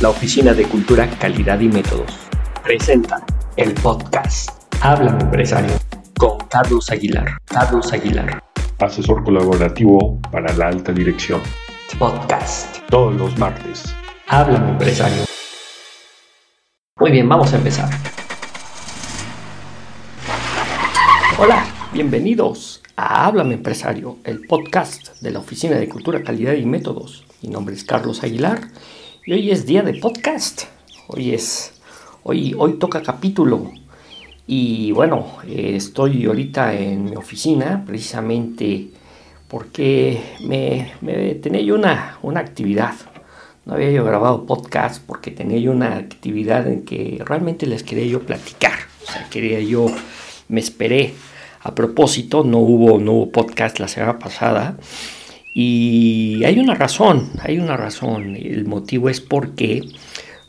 la Oficina de Cultura, Calidad y Métodos, presenta el podcast Háblame Empresario con Carlos Aguilar. Carlos Aguilar. Asesor colaborativo para la alta dirección. Podcast. Todos los martes. Háblame Empresario. Muy bien, vamos a empezar. Hola, bienvenidos a Háblame Empresario, el podcast de la Oficina de Cultura, Calidad y Métodos. Mi nombre es Carlos Aguilar y hoy es día de podcast. Hoy es, hoy, hoy toca capítulo. Y bueno, eh, estoy ahorita en mi oficina precisamente porque me, tenía yo una, una actividad. No había yo grabado podcast porque tenía yo una actividad en que realmente les quería yo platicar. O sea, quería yo, me esperé. A propósito, no hubo, no hubo podcast la semana pasada y hay una razón, hay una razón. El motivo es porque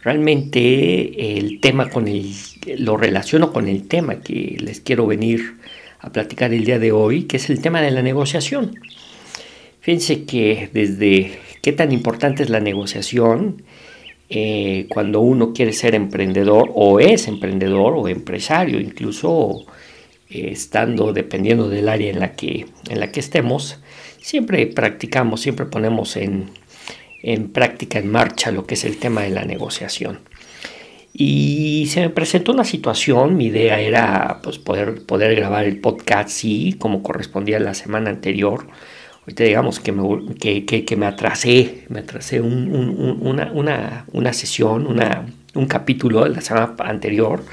realmente el tema con el, lo relaciono con el tema que les quiero venir a platicar el día de hoy, que es el tema de la negociación. Fíjense que desde qué tan importante es la negociación eh, cuando uno quiere ser emprendedor o es emprendedor o empresario, incluso eh, estando dependiendo del área en la que, en la que estemos, siempre practicamos, siempre ponemos en, práctica, en marcha lo que es el tema de la negociación. Y se me presentó una situación, mi idea era pues, poder, poder grabar el podcast, sí, como correspondía la semana anterior. Ahorita digamos que me, que, me atrasé, me atrasé una, una, una, sesión, una, un capítulo de la semana anterior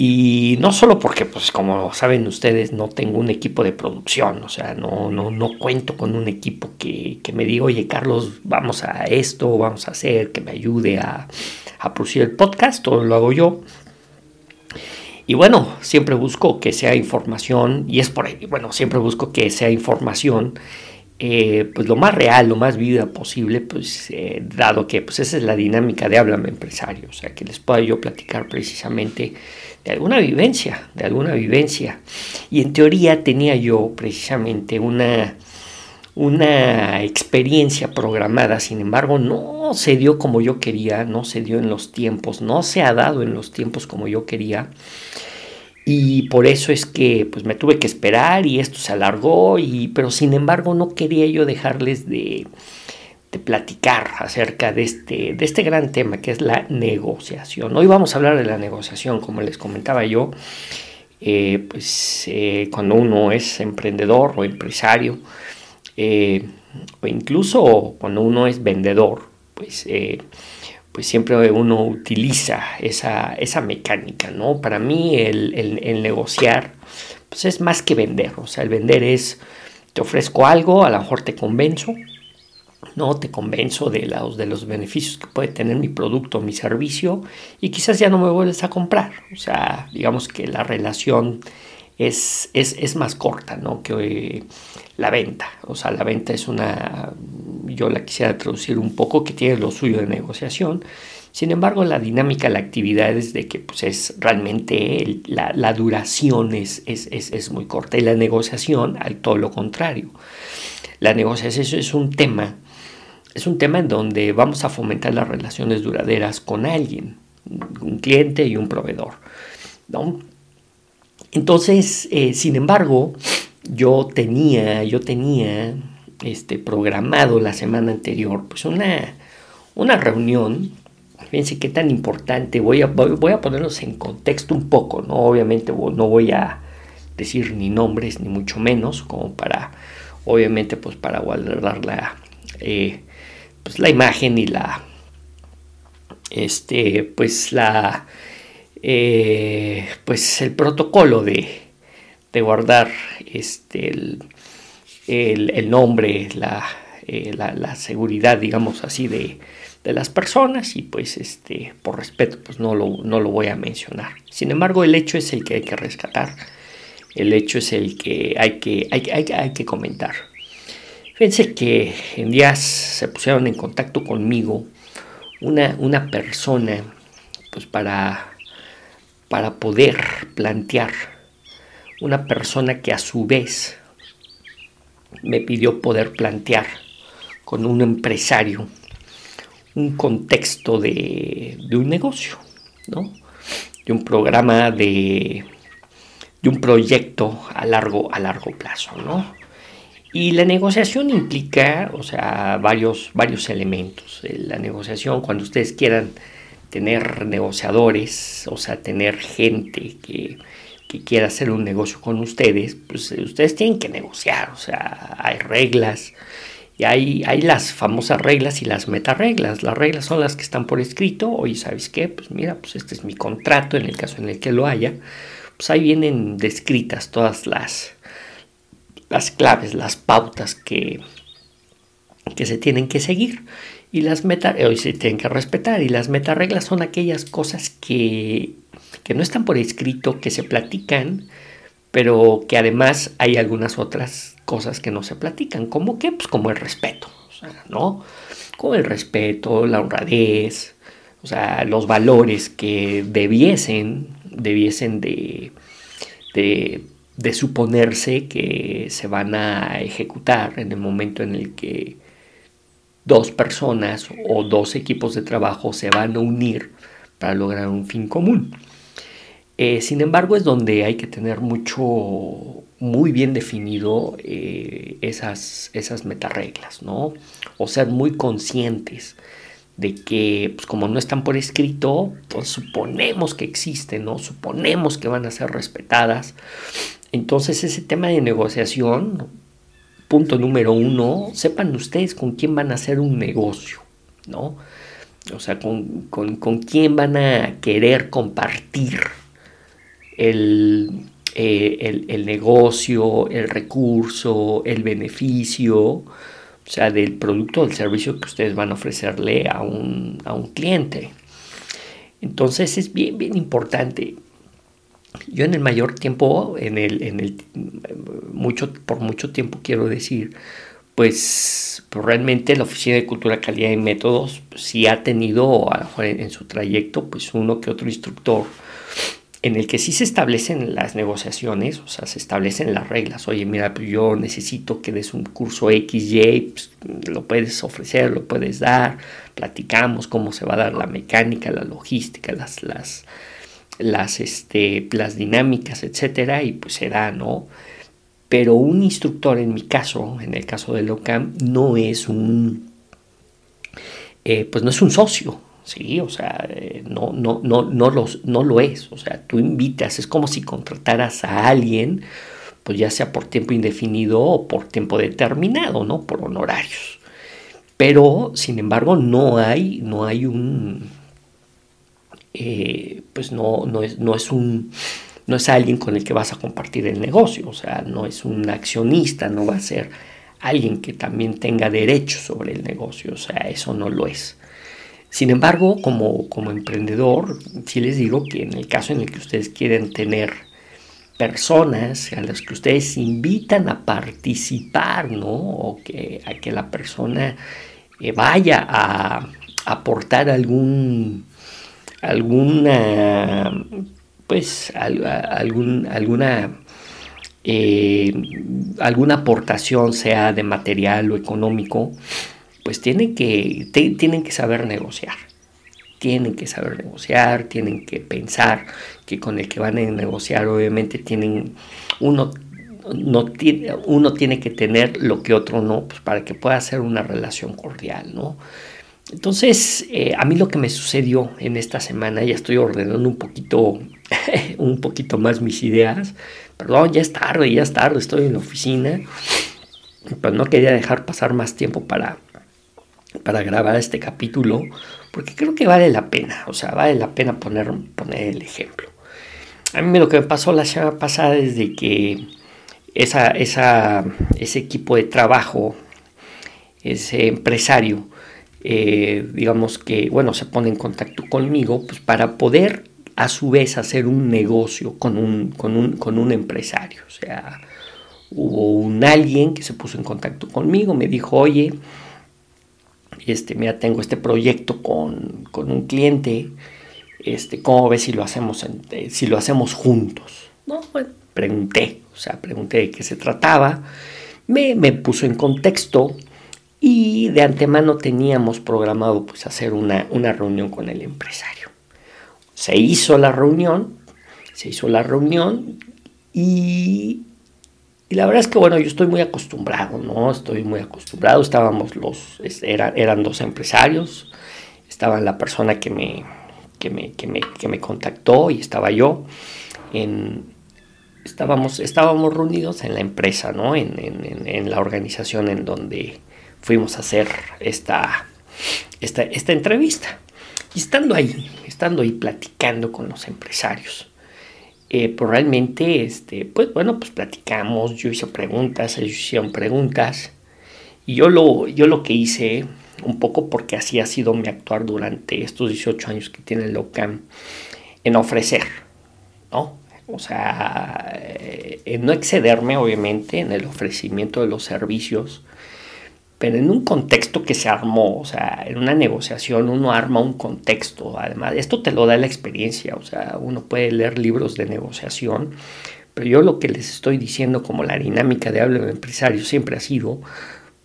y no solo porque, pues como saben ustedes, no tengo un equipo de producción, o sea, no, no, no cuento con un equipo que, me diga, oye Carlos, vamos a esto, vamos a hacer, que me ayude a, a producir el podcast, todo lo hago yo. Y bueno, siempre busco que sea información, y es por ahí, bueno, siempre busco que sea información, eh, pues lo más real, lo más vida posible, pues eh, dado que pues esa es la dinámica de Háblame Empresario, o sea, que les pueda yo platicar precisamente de alguna vivencia, de alguna vivencia. Y en teoría tenía yo precisamente una, una experiencia programada, sin embargo no se dio como yo quería, no se dio en los tiempos, no se ha dado en los tiempos como yo quería. Y por eso es que pues me tuve que esperar y esto se alargó, y, pero sin embargo no quería yo dejarles de, de platicar acerca de este, de este gran tema que es la negociación. Hoy vamos a hablar de la negociación, como les comentaba yo, eh, pues eh, cuando uno es emprendedor o empresario, eh, o incluso cuando uno es vendedor, pues, pues siempre uno utiliza esa, esa mecánica, ¿no? Para mí el, el negociar pues es más que vender, o sea, el vender es, te ofrezco algo, a lo mejor te convenzo, no te convenzo de los, de los beneficios que puede tener mi producto mi servicio y quizás ya no me vuelves a comprar. O sea, digamos que la relación es, es, más corta ¿no? que eh, la venta. O sea, la venta es una, yo la quisiera traducir un poco, que tiene lo suyo de negociación. Sin embargo, la dinámica, la actividad es de que pues, es realmente la, duración es, es, es, muy corta y la negociación, al todo lo contrario. La negociación es un tema es un tema en donde vamos a fomentar las relaciones duraderas con alguien, un cliente y un proveedor. Entonces, eh, sin embargo, yo tenía, yo tenía este, programado la semana anterior pues una, una reunión. Fíjense qué tan importante, voy a, voy a ponerlos en contexto un poco, ¿no? Obviamente no voy a decir ni nombres, ni mucho menos, como para, obviamente, pues para guardar la, eh, pues, la imagen y la, este, pues la, eh, pues el protocolo de, de guardar este, el, el, nombre, eh, la, la, seguridad, digamos así, de, de, las personas y pues este, por respeto pues no lo, no lo voy a mencionar. Sin embargo, el hecho es el que hay que rescatar, el hecho es el que hay que, hay, hay, hay que comentar. Fíjense que en días se pusieron en contacto conmigo una, una persona pues para, para poder plantear, una persona que a su vez me pidió poder plantear con un empresario un contexto de, un negocio, ¿no? de un programa de, de, un proyecto a largo, a largo plazo. ¿no? Y la negociación implica, o sea, varios, varios elementos. La negociación, cuando ustedes quieran tener negociadores, o sea, tener gente que, que quiera hacer un negocio con ustedes, pues ustedes tienen que negociar, o sea, hay reglas, y hay, hay las famosas reglas y las metareglas. Las reglas son las que están por escrito. Oye, ¿sabes qué? Pues mira, pues este es mi contrato en el caso en el que lo haya. Pues ahí vienen descritas todas las, las claves, las pautas que, que se tienen que seguir. Y las meta, hoy se tienen que respetar. Y las metareglas son aquellas cosas que, que no están por escrito, que se platican, pero que además hay algunas otras cosas que no se platican, como que, pues como el respeto, ¿no? Como el respeto, la honradez, o sea, los valores que debiesen, debiesen de, de, de suponerse que se van a ejecutar en el momento en el que dos personas o dos equipos de trabajo se van a unir para lograr un fin común. Eh, sin embargo, es donde hay que tener mucho, muy bien definido eh, esas, esas metareglas, ¿no? O ser muy conscientes de que, pues como no están por escrito, pues suponemos que existen, ¿no? Suponemos que van a ser respetadas. Entonces, ese tema de negociación, punto número uno, sepan ustedes con quién van a hacer un negocio, ¿no? O sea, con, con quién van a querer compartir eh, el, negocio, el recurso, el beneficio, o sea, del producto o del servicio que ustedes van a ofrecerle a un, cliente. Entonces es bien, bien importante. Yo en el mayor tiempo, en el, en el mucho, por mucho tiempo quiero decir, pues, pues, realmente la Oficina de Cultura, Calidad y Métodos pues, sí ha tenido en, en su trayecto pues uno que otro instructor en el que sí se establecen las negociaciones, o sea, se establecen las reglas. Oye, mira, pues yo necesito que des un curso XY, pues, lo puedes ofrecer, lo puedes dar, platicamos cómo se va a dar la mecánica, la logística, las, las, las, este, las dinámicas, etcétera, y pues se da, ¿no? Pero un instructor, en mi caso, en el caso de LOCAM, no es un, eh, pues no es un socio, Sí, o sea, eh, no, no, no, no, los, no lo es. O sea, tú invitas, es como si contrataras a alguien, pues ya sea por tiempo indefinido o por tiempo determinado, ¿no? Por honorarios. Pero, sin embargo, no hay, no hay un, eh, pues no, no, es, no es un, no es alguien con el que vas a compartir el negocio, o sea, no es un accionista, no va a ser alguien que también tenga derechos sobre el negocio, o sea, eso no lo es. Sin embargo, como, como emprendedor, sí les digo que en el caso en el que ustedes quieren tener personas a las que ustedes invitan a participar, ¿no? O que, a que la persona eh, vaya a aportar algún, alguna, pues, algún, alguna, eh, alguna aportación, sea de material o económico, pues tienen que, tienen que saber negociar. Tienen que saber negociar, tienen que pensar que con el que van a negociar obviamente tienen uno no tiene, uno tiene que tener lo que otro no, pues para que pueda ser una relación cordial, ¿no? Entonces, eh, a mí lo que me sucedió en esta semana, ya estoy ordenando un poquito, un poquito más mis ideas. Perdón, ya es tarde, ya es tarde, estoy en la oficina, pero no quería dejar pasar más tiempo para, para grabar este capítulo, porque creo que vale la pena, o sea, vale la pena poner, poner el ejemplo. A mí lo que me pasó la semana pasada es de que esa, esa, ese equipo de trabajo, ese empresario, eh, digamos que, bueno, se pone en contacto conmigo pues, para poder a su vez hacer un negocio con un, con un, con un empresario. O sea, hubo un alguien que se puso en contacto conmigo, me dijo, oye, este, mira, tengo este proyecto con, un cliente, este, ¿cómo ves si lo hacemos, eh, si lo hacemos juntos? Pregunté, o sea, pregunté de qué se trataba, me, puso en contexto y, de antemano teníamos programado pues hacer una, una reunión con el empresario. Se hizo la reunión, se hizo la reunión y, y, la verdad es que bueno, yo estoy muy acostumbrado, ¿no? Estoy muy acostumbrado, estábamos los, eran, eran dos empresarios, estaba la persona que me, que me, que me, que me contactó y estaba yo estábamos, estábamos reunidos en la empresa, ¿no? En, en, la organización en donde fuimos a hacer esta, esta, esta entrevista. Y estando ahí, estando ahí platicando con los empresarios, eh, pues realmente, este, pues bueno, pues platicamos, yo hice preguntas, ellos hicieron preguntas, y yo lo, yo lo que hice, un poco porque así ha sido mi actuar durante estos 18 años que tiene el LOCAM, en ofrecer, ¿no? O sea, eh, en no excederme, obviamente, en el ofrecimiento de los servicios, pero en un contexto que se armó, o sea, en una negociación uno arma un contexto, además, esto te lo da la experiencia, o sea, uno puede leer libros de negociación, pero yo lo que les estoy diciendo como la dinámica de habla de empresario siempre ha sido,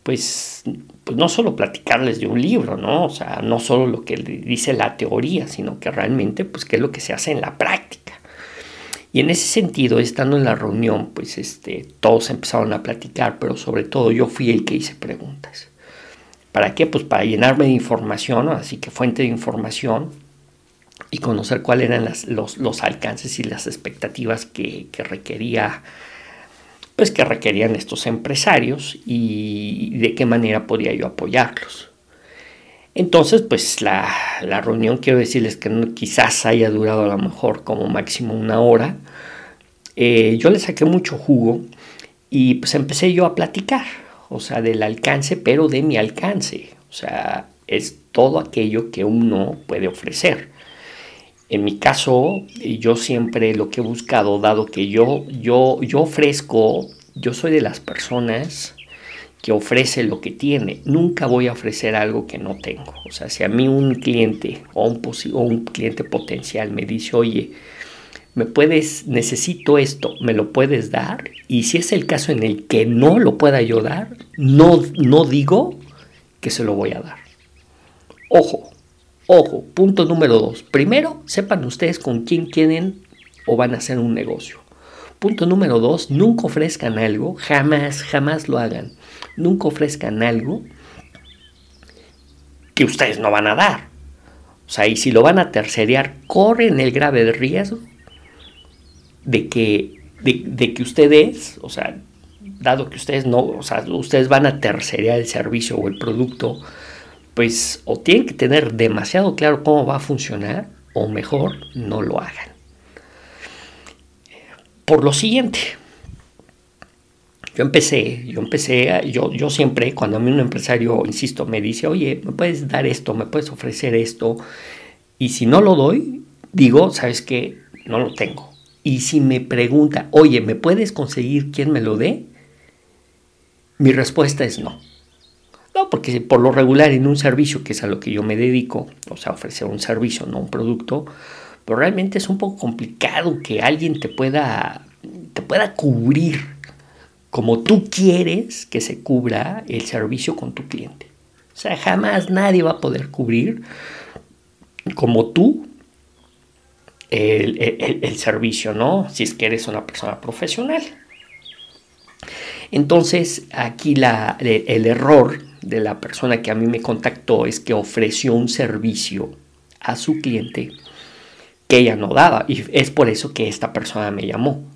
pues, pues no solo platicarles de un libro, ¿no? O sea, no solo lo que dice la teoría, sino que realmente, pues, qué es lo que se hace en la práctica. Y en ese sentido, estando en la reunión, pues este, todos empezaron a platicar, pero sobre todo yo fui el que hice preguntas. ¿Para qué? Pues para llenarme de información, así que fuente de información y conocer cuáles eran los, los, alcances y las expectativas que, que, requería pues que requerían estos empresarios y de qué manera podía yo apoyarlos. Entonces, pues la, la reunión, quiero decirles que quizás haya durado a lo mejor como máximo una hora. Eh, yo le saqué mucho jugo y pues empecé yo a platicar, o sea, del alcance, pero de mi alcance. O sea, es todo aquello que uno puede ofrecer. En mi caso, yo siempre lo que he buscado, dado que yo, yo, yo ofrezco, yo soy de las personas que ofrece lo que tiene. Nunca voy a ofrecer algo que no tengo. O sea, si a mí un cliente o un, o un cliente potencial me dice, oye, me puedes, necesito esto, me lo puedes dar. Y si es el caso en el que no lo pueda yo dar, no, no digo que se lo voy a dar. Ojo, ojo, punto número dos. Primero, sepan ustedes con quién quieren o van a hacer un negocio. Punto número dos, nunca ofrezcan algo, jamás, jamás lo hagan nunca ofrezcan algo que ustedes no van a dar. O sea, y si lo van a tercerear, corren el grave riesgo de que, de, que ustedes, o sea, dado que ustedes no, o sea, ustedes van a tercerear el servicio o el producto, pues o tienen que tener demasiado claro cómo va a funcionar, o mejor, no lo hagan. Por lo siguiente, yo empecé, yo empecé, yo, yo siempre, cuando a mí un empresario, insisto, me dice, oye, me puedes dar esto, me puedes ofrecer esto, y si no lo doy, digo, ¿sabes qué? No lo tengo. Y si me pregunta, oye, ¿me puedes conseguir quien me lo dé? Mi respuesta es no. No, porque por lo regular en un servicio, que es a lo que yo me dedico, o sea, ofrecer un servicio, no un producto, pero realmente es un poco complicado que alguien te pueda, te pueda cubrir como tú quieres que se cubra el servicio con tu cliente. O sea, jamás nadie va a poder cubrir como tú el, servicio, ¿no? Si es que eres una persona profesional. Entonces, aquí la, el error de la persona que a mí me contactó es que ofreció un servicio a su cliente que ella no daba. Y es por eso que esta persona me llamó.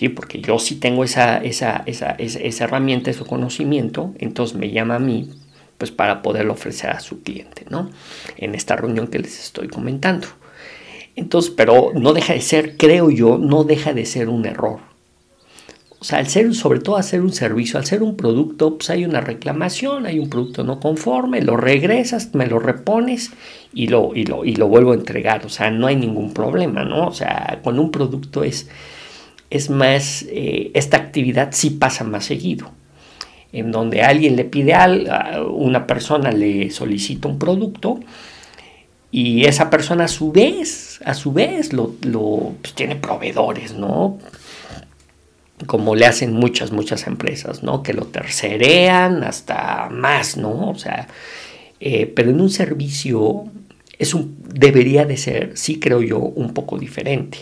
¿Sí? porque yo sí tengo esa, esa, esa, esa, herramienta, ese conocimiento, entonces me llama a mí pues para poderlo ofrecer a su cliente, ¿no? En esta reunión que les estoy comentando. Entonces, pero no deja de ser, creo yo, no deja de ser un error. O sea, al ser, sobre todo hacer un servicio, al ser un producto, pues hay una reclamación, hay un producto no conforme, lo regresas, me lo repones y lo, y lo, y lo vuelvo a entregar. O sea, no hay ningún problema, ¿no? O sea, con un producto es, es más, eh, esta actividad sí pasa más seguido, en donde alguien le pide a una persona le solicita un producto y esa persona a su vez, a su vez, lo, pues, tiene proveedores, ¿no? como le hacen muchas, muchas empresas, ¿no? Que lo tercerean hasta más, ¿no? O sea, eh, pero en un servicio es un, debería de ser, sí creo yo, un poco diferente,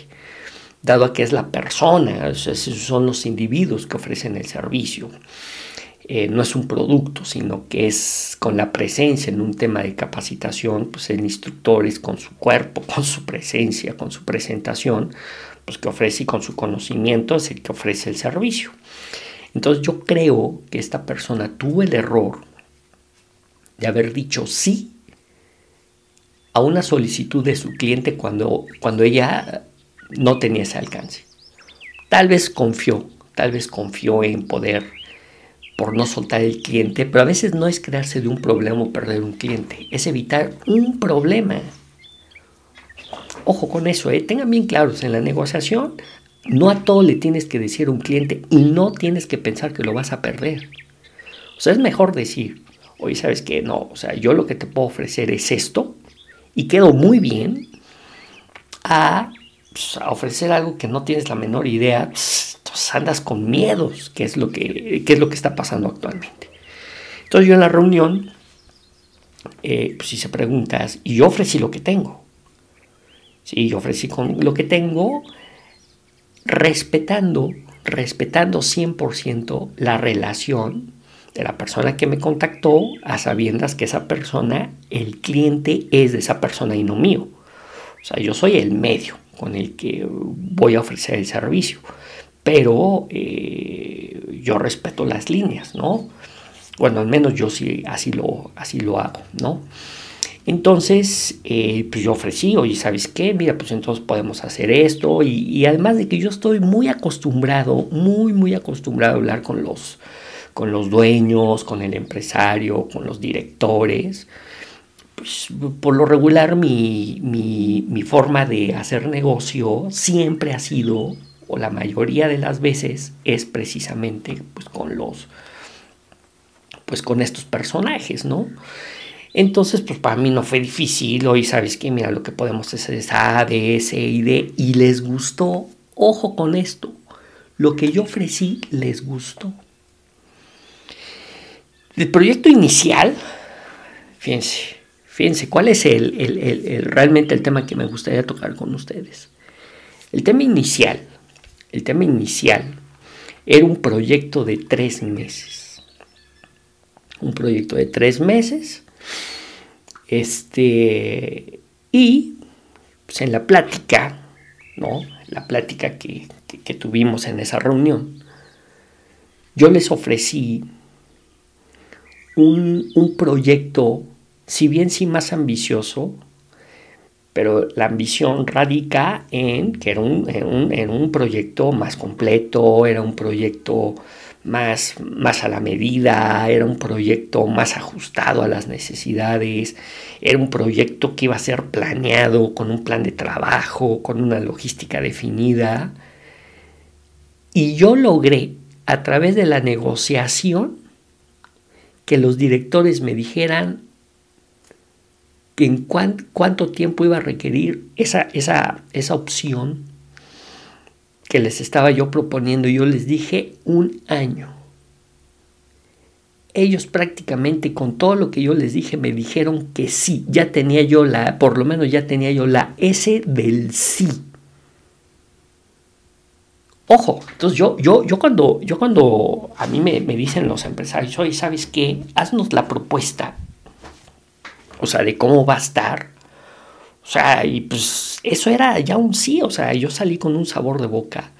dado que es la persona, son los individuos que ofrecen el servicio. Eh, no es un producto, sino que es con la presencia en un tema de capacitación, pues el instructor es con su cuerpo, con su presencia, con su presentación, pues que ofrece y con su conocimiento es el que ofrece el servicio. Entonces yo creo que esta persona tuvo el error de haber dicho sí a una solicitud de su cliente cuando, cuando ella no tenía ese alcance. Tal vez confió, tal vez confió en poder por no soltar el cliente, pero a veces no es crearse de un problema o perder un cliente, es evitar un problema. Ojo con eso, ¿eh? tengan bien claros, en la negociación no a todo le tienes que decir a un cliente y no tienes que pensar que lo vas a perder. O sea, es mejor decir, oye, ¿sabes qué? No, o sea, yo lo que te puedo ofrecer es esto y quedo muy bien a, pues, ofrecer algo que no tienes la menor idea andas con miedos, que es lo que, es lo que está pasando actualmente. Entonces yo en la reunión, eh, pues si se preguntas, y yo ofrecí lo que tengo. Sí, yo ofrecí con lo que tengo, respetando, respetando 100% la relación de la persona que me contactó, a sabiendas que esa persona, el cliente es de esa persona y no mío. O sea, yo soy el medio con el que voy a ofrecer el servicio pero eh, yo respeto las líneas, ¿no? Bueno, al menos yo sí así lo, así lo hago, ¿no? Entonces, eh, pues yo ofrecí, oye, ¿sabes qué? Mira, pues entonces podemos hacer esto. Y, además de que yo estoy muy acostumbrado, muy, muy acostumbrado a hablar con los, con los dueños, con el empresario, con los directores. Pues por lo regular mi, mi, forma de hacer negocio siempre ha sido o la mayoría de las veces es precisamente pues, con los pues con estos personajes, ¿no? Entonces, pues para mí no fue difícil, hoy sabes que mira lo que podemos hacer es A, B, C y D, y les gustó, ojo con esto, lo que yo ofrecí les gustó. El proyecto inicial, fíjense, fíjense, ¿cuál es el, realmente el tema que me gustaría tocar con ustedes? El tema inicial el tema inicial era un proyecto de tres meses. Un proyecto de tres meses. Este, y pues, en la plática, ¿no? La plática que, tuvimos en esa reunión, yo les ofrecí un, un proyecto, si bien sí más ambicioso, pero la ambición radica en que era un, en un, proyecto más completo, era un proyecto más, más a la medida, era un proyecto más ajustado a las necesidades, era un proyecto que iba a ser planeado con un plan de trabajo, con una logística definida. Y yo logré, a través de la negociación, que los directores me dijeran, en cuánto tiempo iba a requerir esa, esa, esa opción que les estaba yo proponiendo. Yo les dije un año. Ellos prácticamente con todo lo que yo les dije me dijeron que sí, ya tenía yo la, por lo menos ya tenía yo la S del sí. Ojo, entonces yo, yo, yo cuando, yo cuando a mí me, me dicen los empresarios, oye, ¿sabes qué? Haznos la propuesta o sea, de cómo va a estar. O sea, y pues eso era ya un sí, o sea, yo salí con un sabor de boca.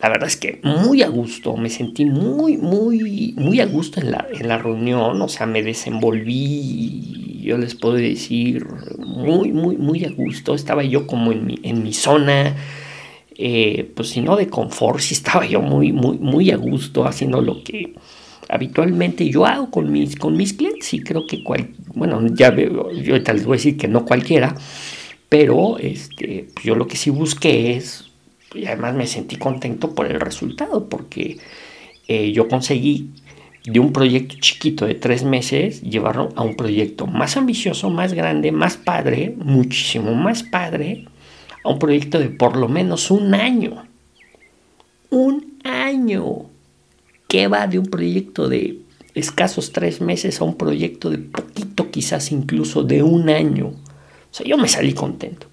La verdad es que muy a gusto, me sentí muy, muy, muy a gusto en la, en la reunión, o sea, me desenvolví, yo les puedo decir, muy, muy, muy a gusto. Estaba yo como en mi, en mi zona, eh, pues si no de confort, sí estaba yo muy, muy, muy a gusto haciendo lo que, habitualmente yo hago con mis, con mis clientes y creo que, cual, bueno, ya veo, yo tal les voy a decir que no cualquiera, pero este, pues yo lo que sí busqué es, y además me sentí contento por el resultado, porque eh, yo conseguí de un proyecto chiquito de tres meses llevarlo a un proyecto más ambicioso, más grande, más padre, muchísimo más padre, a un proyecto de por lo menos un año. Un año. ¿Qué va de un proyecto de escasos tres meses a un proyecto de poquito, quizás incluso de un año? O sea, yo me salí contento.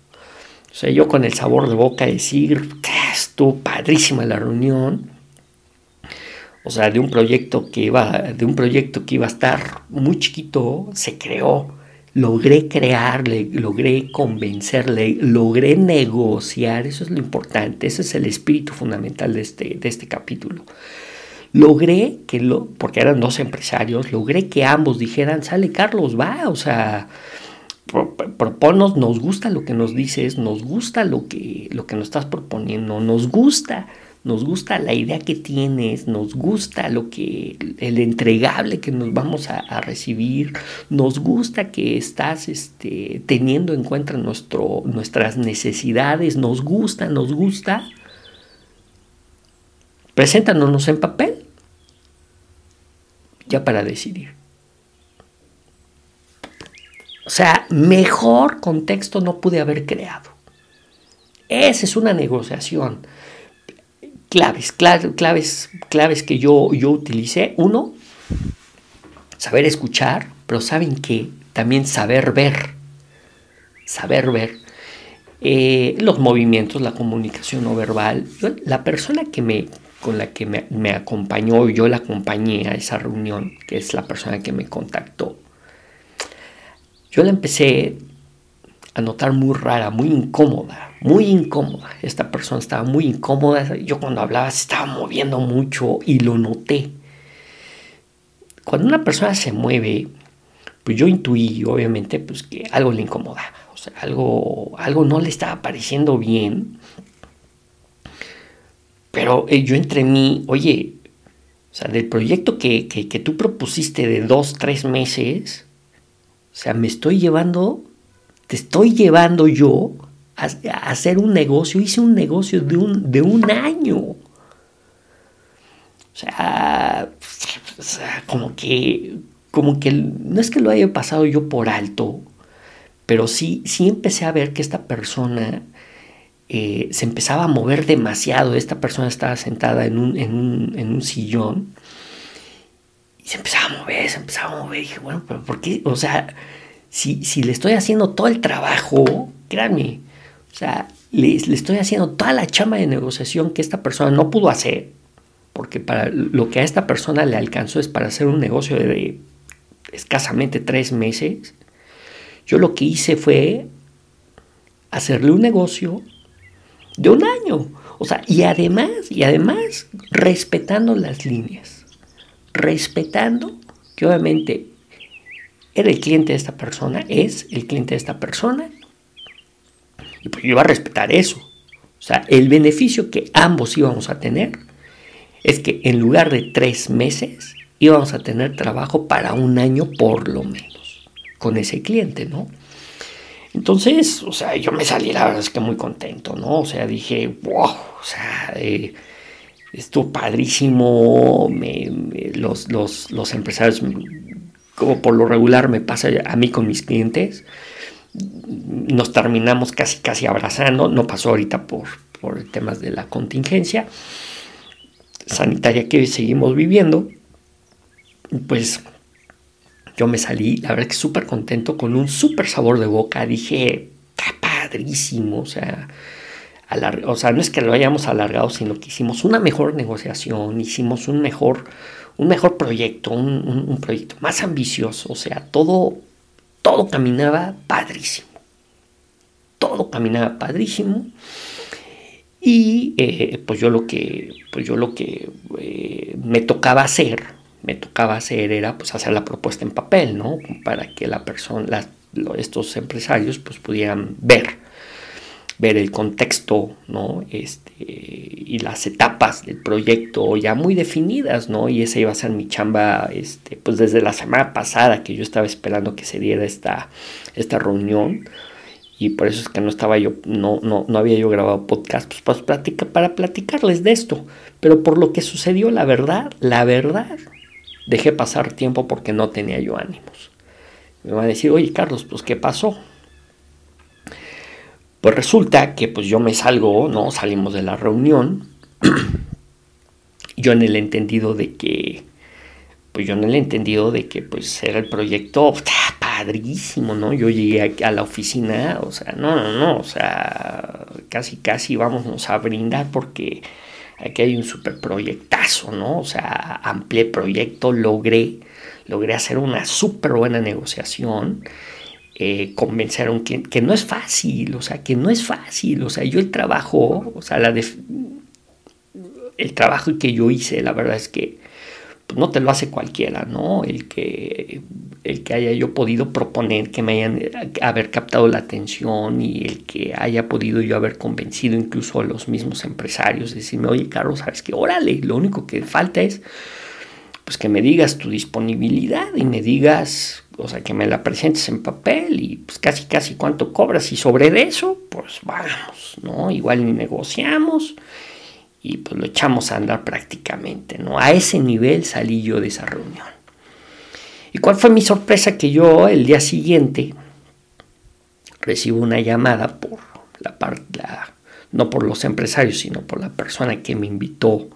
O sea, yo con el sabor de boca decir, estuvo padrísima la reunión. O sea, de un proyecto que iba, de un proyecto que iba a estar muy chiquito, se creó. Logré crearle, logré convencerle, logré negociar. Eso es lo importante. Ese es el espíritu fundamental de este, de este capítulo. Logré que lo, porque eran dos empresarios, logré que ambos dijeran, sale Carlos, va, o sea, proponos, nos gusta lo que nos dices, nos gusta lo que, lo que nos estás proponiendo, nos gusta, nos gusta la idea que tienes, nos gusta lo que, el entregable que nos vamos a, recibir, nos gusta que estás este, teniendo en cuenta nuestro, nuestras necesidades, nos gusta, nos gusta. Preséntanos en papel, ya para decidir. O sea, mejor contexto no pude haber creado. Esa es una negociación. Claves, claves, claves que yo, yo utilicé. Uno, saber escuchar, pero ¿saben qué? También saber ver. Saber ver. Eh, los movimientos, la comunicación no verbal. la persona que me, con la que me, me acompañó, yo la acompañé a esa reunión, que es la persona que me contactó, yo la empecé a notar muy rara, muy incómoda, muy incómoda. Esta persona estaba muy incómoda. Yo cuando hablaba se estaba moviendo mucho y lo noté. Cuando una persona se mueve, pues yo intuí obviamente pues que algo le incomodaba. O sea, algo, algo no le estaba pareciendo bien. Pero eh, yo entre mí, oye, o sea, del proyecto que, que tú propusiste de dos, tres meses, o sea, me estoy llevando, te estoy llevando yo a, hacer un negocio. Hice un negocio de un, de un año. O sea, como que, como que no es que lo haya pasado yo por alto, pero sí, sí empecé a ver que esta persona eh, se empezaba a mover demasiado. Esta persona estaba sentada en un, en un, en un sillón se empezaba a mover, se empezaba a mover. Y dije, bueno, pero ¿por qué? O sea, si, si le estoy haciendo todo el trabajo, créanme, o sea, le, le, estoy haciendo toda la chama de negociación que esta persona no pudo hacer, porque para lo que a esta persona le alcanzó es para hacer un negocio de escasamente tres meses. Yo lo que hice fue hacerle un negocio de un año. O sea, y además, y además, respetando las líneas respetando que obviamente era el cliente de esta persona, es el cliente de esta persona, y pues yo iba a respetar eso. O sea, el beneficio que ambos íbamos a tener es que en lugar de tres meses íbamos a tener trabajo para un año por lo menos con ese cliente, ¿no? Entonces, o sea, yo me salí, la verdad es que muy contento, ¿no? O sea, dije, wow, o sea, eh, estuvo padrísimo, los, los, empresarios, como por lo regular me pasa a mí con mis clientes, nos terminamos casi casi abrazando, no pasó ahorita por, por temas de la contingencia sanitaria que seguimos viviendo, pues yo me salí, la verdad que súper contento, con un súper sabor de boca, dije, está padrísimo, o sea, o sea, no es que lo hayamos alargado, sino que hicimos una mejor negociación, hicimos un mejor, un mejor proyecto, un, proyecto más ambicioso, o sea, todo, todo caminaba padrísimo. Todo caminaba padrísimo. Y eh, pues yo lo que, pues yo lo que eh, me tocaba hacer, me tocaba hacer era pues hacer la propuesta en papel, ¿no? Para que la persona, estos empresarios pues pudieran ver ver el contexto, ¿no? Este, y las etapas del proyecto ya muy definidas, ¿no? Y esa iba a ser mi chamba, este, pues desde la semana pasada que yo estaba esperando que se diera esta, esta reunión. Y por eso es que no estaba yo, no, no, no había yo grabado podcast pues, para, para platicarles de esto. Pero por lo que sucedió, la verdad, la verdad, dejé pasar tiempo porque no tenía yo ánimos. Me va a decir, oye Carlos, pues ¿qué pasó? Pues resulta que pues yo me salgo, ¿no? Salimos de la reunión yo en el entendido de que, pues yo en el entendido de que pues era el proyecto padrísimo, ¿no? Yo llegué a, la oficina, o sea, no, no, no, o sea, casi, casi vamos a brindar porque aquí hay un super proyectazo, ¿no? O sea, amplié proyecto, logré, logré hacer una súper buena negociación. Eh, convencer que no es fácil, o sea, que no es fácil, o sea, yo el trabajo, o sea, la el trabajo que yo hice, la verdad es que no te lo hace cualquiera, ¿no? El que, el que haya yo podido proponer que me hayan haber captado la atención y el que haya podido yo haber convencido incluso a los mismos empresarios, decirme, oye Carlos, sabes que órale, lo único que falta es pues que me digas tu disponibilidad y me digas o sea, que me la presentes en papel y pues casi casi cuánto cobras y sobre eso, pues vamos, ¿no? Igual ni negociamos y pues lo echamos a andar prácticamente, ¿no? A ese nivel salí yo de esa reunión. ¿Y cuál fue mi sorpresa? Que yo el día siguiente recibo una llamada por la parte, no por los empresarios, sino por la persona que me invitó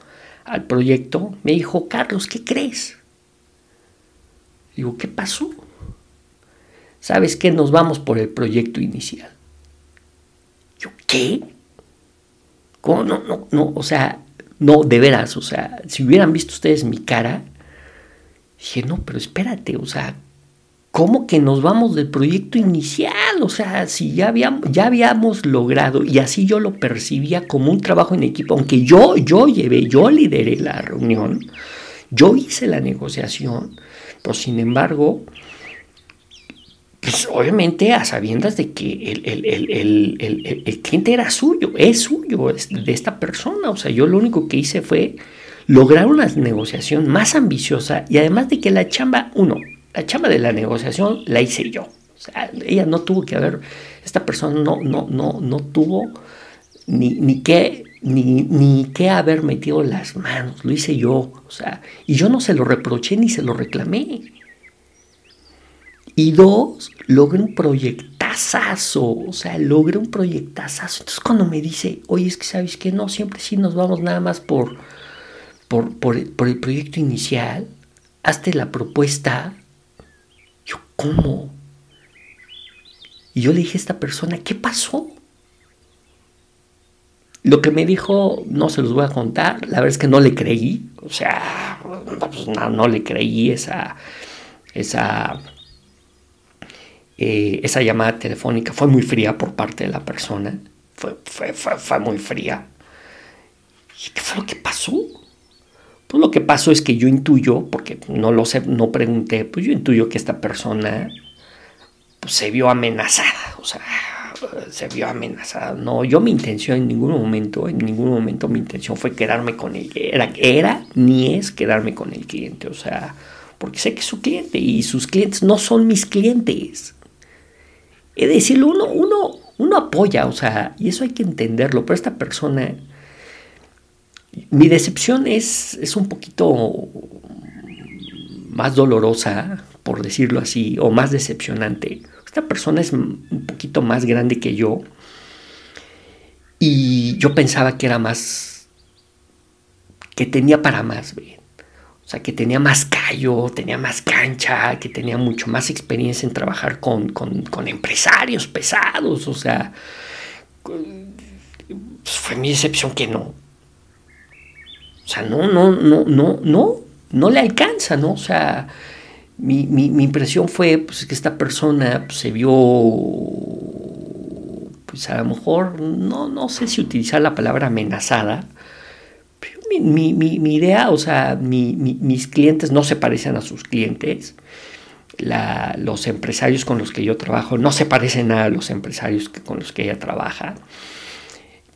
al proyecto. Me dijo, Carlos, ¿qué crees? Digo, ¿qué pasó? ¿sabes qué? Nos vamos por el proyecto inicial. Yo, ¿qué? ¿Cómo? No, no, no, o sea, no, de veras, o sea, si hubieran visto ustedes mi cara, dije, no, pero espérate, o sea, ¿cómo que nos vamos del proyecto inicial? O sea, si ya habíamos, ya habíamos logrado, y así yo lo percibía como un trabajo en equipo, aunque yo, yo llevé, yo lideré la reunión, yo hice la negociación, pero sin embargo, pues obviamente a sabiendas de que el, cliente era suyo, es suyo, es de esta persona. O sea, yo lo único que hice fue lograr una negociación más ambiciosa y además de que la chamba, uno, la chamba de la negociación la hice yo. O sea, ella no tuvo que haber, esta persona no, no, no, no tuvo ni, ni que ni, ni que haber metido las manos, lo hice yo, o sea, y yo no se lo reproché ni se lo reclamé. Y dos, logra un proyectazazo, o sea, logra un proyectazazo. Entonces cuando me dice, oye, es que sabes que no, siempre sí nos vamos nada más por, por, por, el proyecto inicial, hazte la propuesta. Yo, ¿cómo? Y yo le dije a esta persona, ¿qué pasó? Lo que me dijo, no se los voy a contar, la verdad es que no le creí, o sea, pues no, no le creí esa, esa eh, esa llamada telefónica fue muy fría por parte de la persona, fue, fue, muy fría. ¿Y qué fue lo que pasó? Pues lo que pasó es que yo intuyo, porque no lo sé, no pregunté, pues yo intuyo que esta persona pues, se vio amenazada, o sea, se vio amenazada. No, yo mi intención en ningún momento, en ningún momento mi intención fue quedarme con él. Era, era ni es quedarme con el cliente, o sea, porque sé que es su cliente y sus clientes no son mis clientes. Es decir, uno, uno, uno apoya, o sea, y eso hay que entenderlo, pero esta persona, mi decepción es, es un poquito más dolorosa, por decirlo así, o más decepcionante. Esta persona es un poquito más grande que yo y yo pensaba que era más, que tenía para más, ¿ve? O sea, que tenía más callo, tenía más cancha, que tenía mucho más experiencia en trabajar con, empresarios pesados. O sea, pues fue mi decepción que no. O sea, no, no, no, no, no, no le alcanza, ¿no? O sea, mi, impresión fue pues, que esta persona pues, se vio, pues a lo mejor, no, no sé si utilizar la palabra amenazada, mi, idea, o sea, mis clientes no se parecen a sus clientes. los empresarios con los que yo trabajo no se parecen a los empresarios con los que ella trabaja,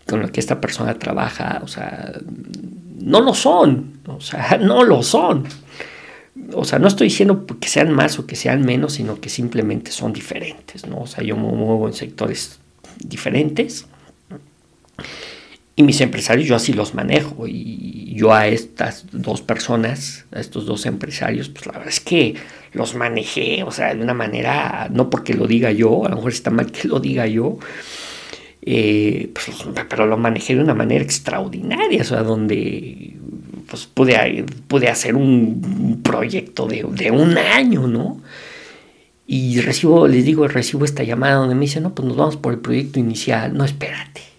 con los que esta persona trabaja, o sea, no lo son, o sea, no lo son. O sea, no estoy diciendo que sean más o que sean menos, sino que simplemente son diferentes, ¿no? O sea, yo me muevo en sectores diferentes y mis empresarios yo así los manejo y yo a estas dos personas, a estos dos empresarios, pues la verdad es que los manejé, o sea, de una manera, no porque lo diga yo, a lo mejor está mal que lo diga yo, eh, pues, pero lo manejé de una manera extraordinaria, o sea, donde pues pude, pude hacer un proyecto de, de, un año, ¿no? Y recibo, les digo, recibo esta llamada donde me dicen, no, pues nos vamos por el proyecto inicial. No, espérate.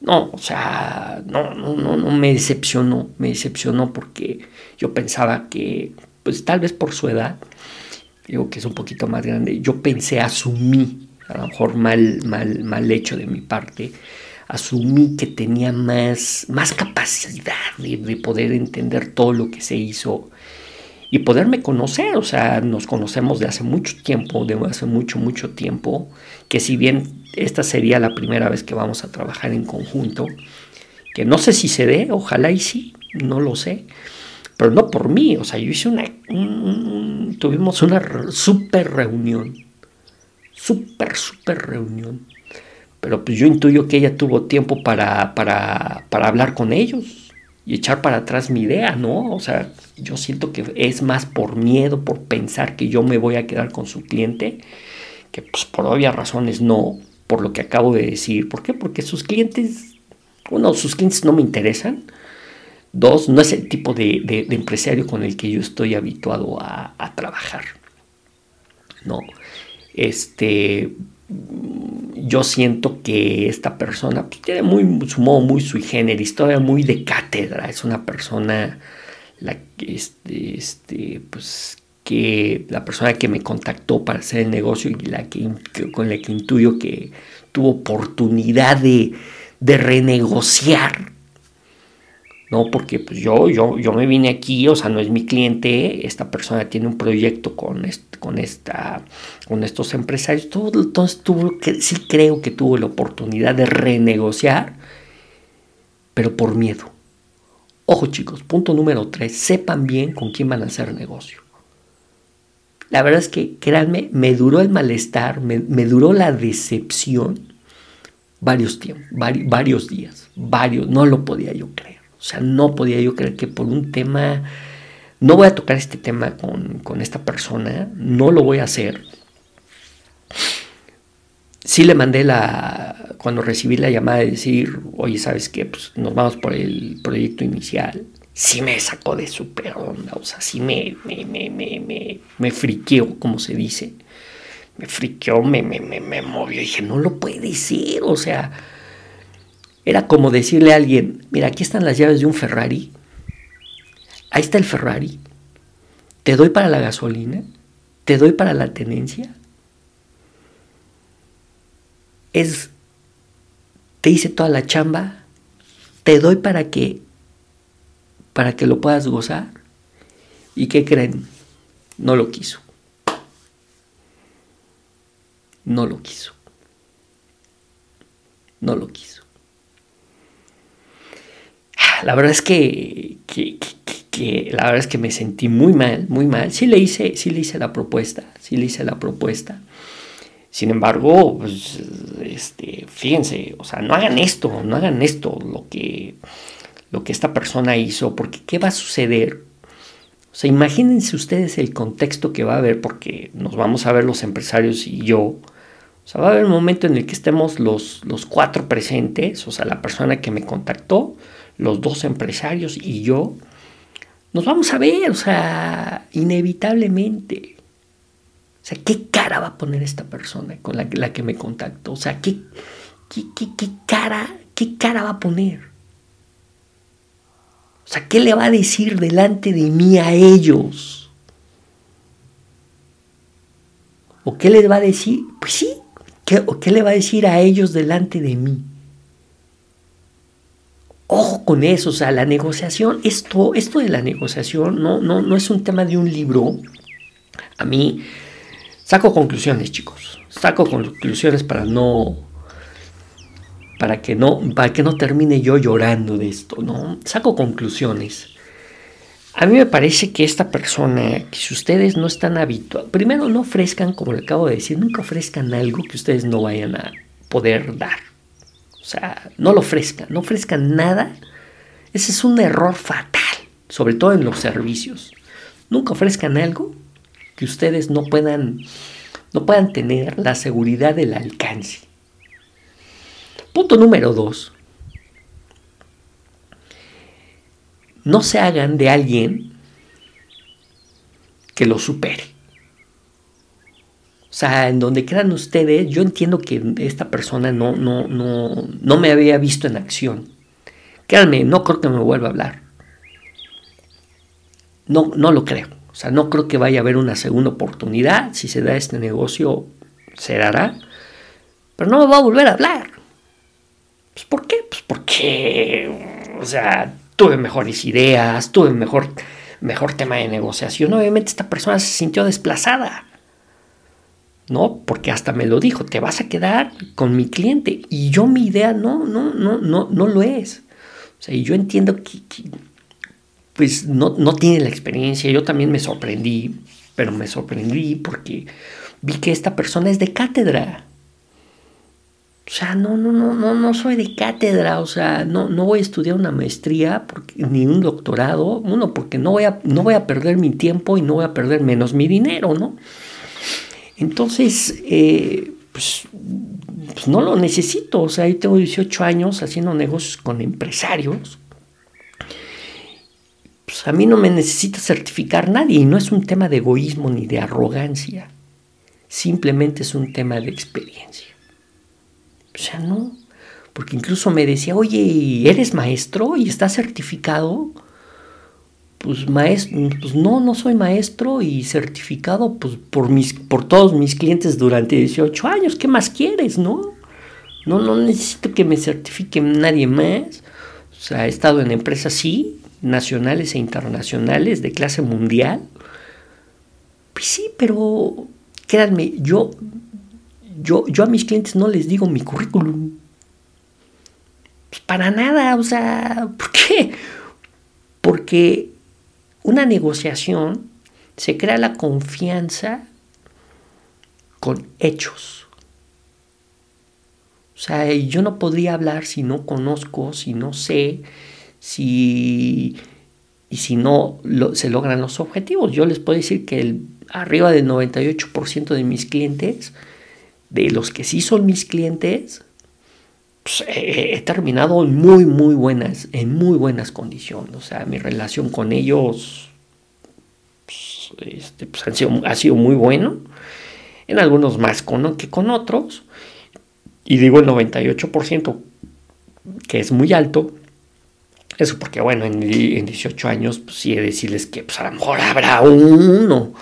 No, o sea, no, no, no, no me decepcionó, me decepcionó porque yo pensaba que, pues tal vez por su edad, digo que es un poquito más grande, yo pensé, asumí, a lo mejor mal, mal, mal hecho de mi parte, asumí que tenía más, más capacidad de, poder entender todo lo que se hizo y poderme conocer, o sea, nos conocemos de hace mucho tiempo, de hace mucho, mucho tiempo, que si bien esta sería la primera vez que vamos a trabajar en conjunto, que no sé si se dé, ojalá y sí, no lo sé, pero no por mí, o sea, yo hice una, tuvimos una super reunión, super, super reunión pero pues yo intuyo que ella tuvo tiempo para, para, para hablar con ellos y echar para atrás mi idea, ¿no? O sea, yo siento que es más por miedo, por pensar que yo me voy a quedar con su cliente, que pues por obvias razones no, por lo que acabo de decir. ¿Por qué? Porque sus clientes, uno, sus clientes no me interesan. Dos, no es el tipo de, empresario con el que yo estoy habituado a trabajar. No. Este, yo siento que esta persona pues, tiene muy, su modo muy sui generis, todavía muy de cátedra. Es una persona, la, este, este, pues, que la persona que me contactó para hacer el negocio y la que, con la que intuyo que tuvo oportunidad de, de renegociar ¿no? Porque pues yo, yo, yo me vine aquí, o sea, no es mi cliente, esta persona tiene un proyecto con, con, esta, con estos empresarios, todo, entonces tuvo sí creo que tuvo la oportunidad de renegociar, pero por miedo. Ojo chicos, punto número tres, sepan bien con quién van a hacer negocio. La verdad es que, créanme, me duró el malestar, me, duró la decepción varios tiempos, varios días, varios, no lo podía yo creer. O sea, no podía yo creer que por un tema, no voy a tocar este tema con, esta persona, no lo voy a hacer. Sí le mandé la, cuando recibí la llamada de decir, oye, ¿sabes qué? Pues nos vamos por el proyecto inicial. Sí me sacó de super onda, o sea, sí me, me, me, me, me, friqueó, como se dice. Me friqueó, me, me, me, me movió. dije, no lo puede ser, o sea, era como decirle a alguien, mira, aquí están las llaves de un Ferrari, ahí está el Ferrari, te doy para la gasolina, te doy para la tenencia. Es, te hice toda la chamba, te doy para que, para que lo puedas gozar. ¿Y qué creen? No lo quiso. No lo quiso. No lo quiso la verdad es que, la verdad es que me sentí muy mal, muy mal. Sí le hice, sí le hice la propuesta, sí le hice la propuesta. Sin embargo, pues, este, fíjense, o sea, no hagan esto, no hagan esto, lo que, lo que esta persona hizo, porque ¿qué va a suceder? O sea, imagínense ustedes el contexto que va a haber, porque nos vamos a ver los empresarios y yo. O sea, va a haber un momento en el que estemos los, los cuatro presentes, o sea, la persona que me contactó, los dos empresarios y yo, nos vamos a ver, o sea, inevitablemente. O sea, ¿qué cara va a poner esta persona con la, la que me contactó? O sea, ¿qué, qué, qué, cara, ¿qué cara va a poner? O sea, ¿qué le va a decir delante de mí a ellos? ¿O qué les va a decir? Pues sí, ¿qué, ¿o qué le va a decir a ellos delante de mí? Ojo con eso, o sea, la negociación, esto, esto de la negociación no, no, no es un tema de un libro. A mí saco conclusiones, chicos. Saco conclusiones para no para que no para que no termine yo llorando de esto, ¿no? Saco conclusiones. A mí me parece que esta persona, que si ustedes no están habituados, primero no ofrezcan, como le acabo de decir, nunca ofrezcan algo que ustedes no vayan a poder dar. O sea, no lo ofrezcan, no ofrezcan nada. Ese es un error fatal, sobre todo en los servicios. Nunca ofrezcan algo que ustedes no puedan, no puedan tener la seguridad del alcance. Punto número dos. no se hagan de alguien que lo supere. O sea, en donde crean ustedes, yo entiendo que esta persona no, no, no, no me había visto en acción. Créanme, no creo que me vuelva a hablar. No, no lo creo. O sea, no creo que vaya a haber una segunda oportunidad. Si se da este negocio, se dará. Pero no me va a volver a hablar. Pues, ¿Por qué? Pues porque, o sea, tuve mejores ideas, tuve mejor, mejor tema de negociación. Obviamente esta persona se sintió desplazada. ¿No? Porque hasta me lo dijo, te vas a quedar con mi cliente. Y yo mi idea no, no, no, no, no lo es. O sea, y yo entiendo que, pues no, no tiene la experiencia. Yo también me sorprendí, pero me sorprendí porque vi que esta persona es de cátedra. O sea, no, no, no, no, no soy de cátedra, o sea, no, no voy a estudiar una maestría ni un doctorado, uno, porque no voy, a, no voy a perder mi tiempo y no voy a perder menos mi dinero, ¿no? Entonces, eh, pues, pues, no lo necesito, o sea, yo tengo 18 años haciendo negocios con empresarios, pues a mí no me necesita certificar nadie y no es un tema de egoísmo ni de arrogancia, simplemente es un tema de experiencia. O sea, no. Porque incluso me decía, oye, ¿eres maestro y estás certificado? Pues maestro, pues no, no soy maestro y certificado pues, por, mis, por todos mis clientes durante 18 años. ¿Qué más quieres, no? No, no necesito que me certifique nadie más. O sea, he estado en empresas, sí, nacionales e internacionales de clase mundial. Pues sí, pero créanme, yo yo, yo a mis clientes no les digo mi currículum. Pues para nada, o sea, ¿por qué? Porque una negociación se crea la confianza con hechos. O sea, yo no podría hablar si no conozco, si no sé, si y si no se logran los objetivos. Yo les puedo decir que arriba del 98% de mis clientes de los que sí son mis clientes, pues, he, terminado en muy, muy buenas, en muy buenas condiciones. O sea, mi relación con ellos pues, este, pues, ha sido muy bueno. En algunos más con, que con otros. Y digo el 98%, que es muy alto. Eso porque, bueno, en, en 18 años, pues sí he de decirles que pues, a lo mejor habrá uno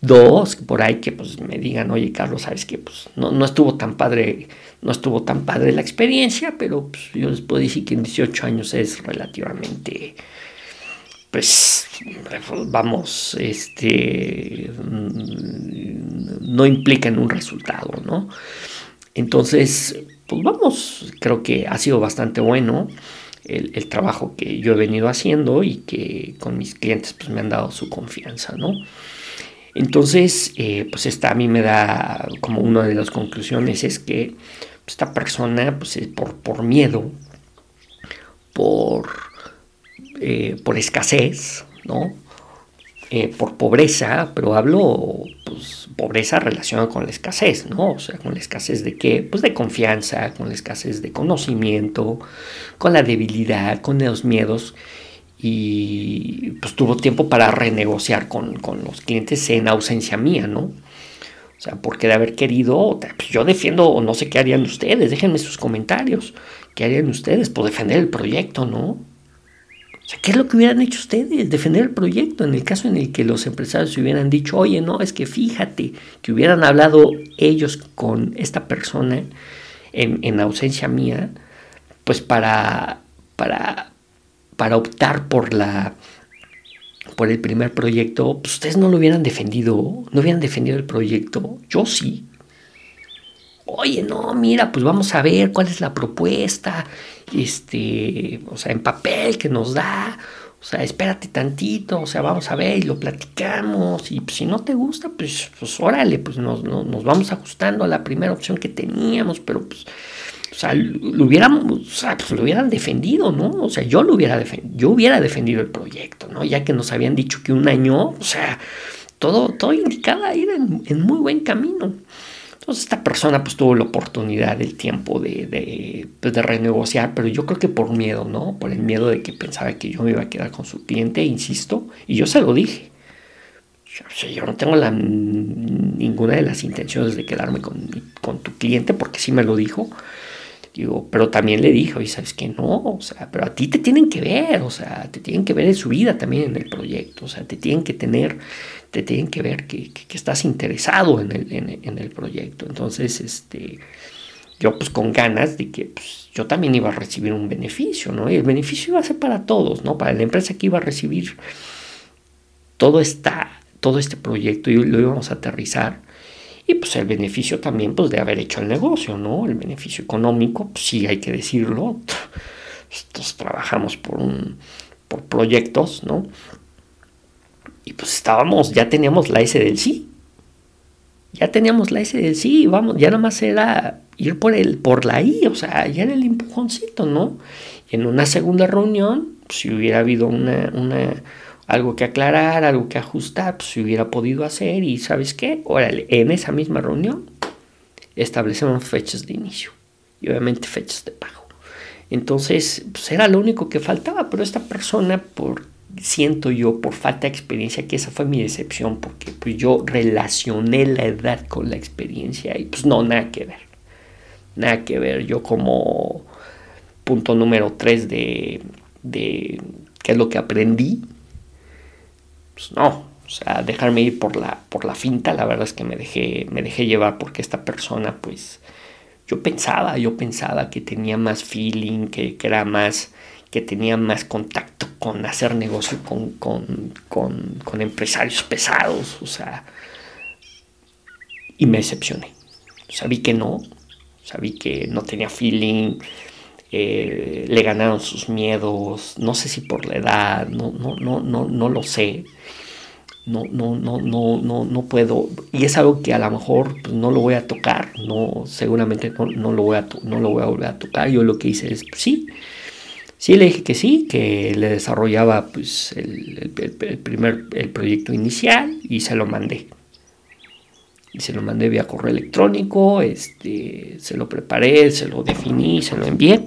dos por ahí que pues me digan, oye Carlos, sabes que pues no, no, estuvo tan padre, no estuvo tan padre la experiencia, pero pues, yo les puedo decir que en 18 años es relativamente, pues vamos, este, no implica en un resultado, ¿no? Entonces, pues vamos, creo que ha sido bastante bueno. El, el, trabajo que yo he venido haciendo y que con mis clientes pues me han dado su confianza, ¿no? Entonces, eh, pues esta a mí me da como una de las conclusiones es que esta persona, pues por, por miedo, por, eh, por escasez, ¿no? Eh, por pobreza, pero hablo pues, pobreza relacionada con la escasez, ¿no? O sea, con la escasez de qué? Pues de confianza, con la escasez de conocimiento, con la debilidad, con los miedos y pues tuvo tiempo para renegociar con, los clientes en ausencia mía, ¿no? O sea, porque de haber querido, pues yo defiendo, no sé qué harían ustedes, déjenme sus comentarios, ¿qué harían ustedes por defender el proyecto, no? O sea, ¿qué es lo que hubieran hecho ustedes? Defender el proyecto. En el caso en el que los empresarios hubieran dicho, oye, no, es que fíjate, que hubieran hablado ellos con esta persona en, en ausencia mía, pues para, para, para optar por la por el primer proyecto, pues ustedes no lo hubieran defendido, no hubieran defendido el proyecto. Yo sí. Oye, no, mira, pues vamos a ver cuál es la propuesta, este, o sea, en papel que nos da, o sea, espérate tantito, o sea, vamos a ver y lo platicamos, y pues, si no te gusta, pues, pues órale, pues nos, nos vamos ajustando a la primera opción que teníamos, pero pues o sea, lo hubieran, o sea, pues lo hubieran defendido, ¿no? O sea, yo lo hubiera defendido, yo hubiera defendido el proyecto, ¿no? Ya que nos habían dicho que un año, o sea, todo, todo indicaba ir en, muy buen camino. Entonces esta persona pues tuvo la oportunidad del tiempo de, de, pues, de, renegociar, pero yo creo que por miedo, ¿no? Por el miedo de que pensaba que yo me iba a quedar con su cliente, insisto, y yo se lo dije. Yo, yo no tengo la, ninguna de las intenciones de quedarme con, con tu cliente, porque sí me lo dijo. Pero también le dije, oye, ¿sabes qué? No, o sea, pero a ti te tienen que ver, o sea, te tienen que ver en su vida también en el proyecto, o sea, te tienen que tener, te tienen que ver que, estás interesado en el, en, el proyecto. Entonces, este, yo pues con ganas de que pues, yo también iba a recibir un beneficio, ¿no? Y el beneficio iba a ser para todos, ¿no? Para la empresa que iba a recibir todo, esta, todo este proyecto y lo íbamos a aterrizar y pues el beneficio también pues de haber hecho el negocio, ¿no? El beneficio económico, pues sí hay que decirlo. Nosotros trabajamos por, un, por proyectos, ¿no? Y pues estábamos, ya teníamos la S del sí. Ya teníamos la S del sí, vamos, ya nada más era ir por, el, por la I, o sea, ya era el empujoncito, ¿no? Y en una segunda reunión, pues, si hubiera habido una, una algo que aclarar, algo que ajustar, pues si hubiera podido hacer y sabes qué, órale, en esa misma reunión establecemos fechas de inicio y obviamente fechas de pago. Entonces, pues era lo único que faltaba, pero esta persona, por siento yo, por falta de experiencia, que esa fue mi decepción, porque pues yo relacioné la edad con la experiencia y pues no, nada que ver. Nada que ver. Yo como punto número 3 de, de qué es lo que aprendí, pues no, o sea, dejarme ir por la, por la finta, la verdad es que me dejé, me dejé llevar porque esta persona, pues, yo pensaba, yo pensaba que tenía más feeling, que, que era más, que tenía más contacto con hacer negocio con, con, con, con empresarios pesados, o sea, y me decepcioné. Sabí que no, sabí que no tenía feeling, eh, le ganaron sus miedos, no sé si por la edad, no, no, no, no, no lo sé. No, no, no, no, no, no puedo. Y es algo que a lo mejor pues, no lo voy a tocar. No, seguramente no, lo voy a no lo voy a volver a tocar. Yo lo que hice es pues, sí. Sí le dije que sí, que le desarrollaba pues el, el primer el proyecto inicial y se lo mandé se lo mandé vía correo electrónico, este, se lo preparé, se lo definí, se lo envié.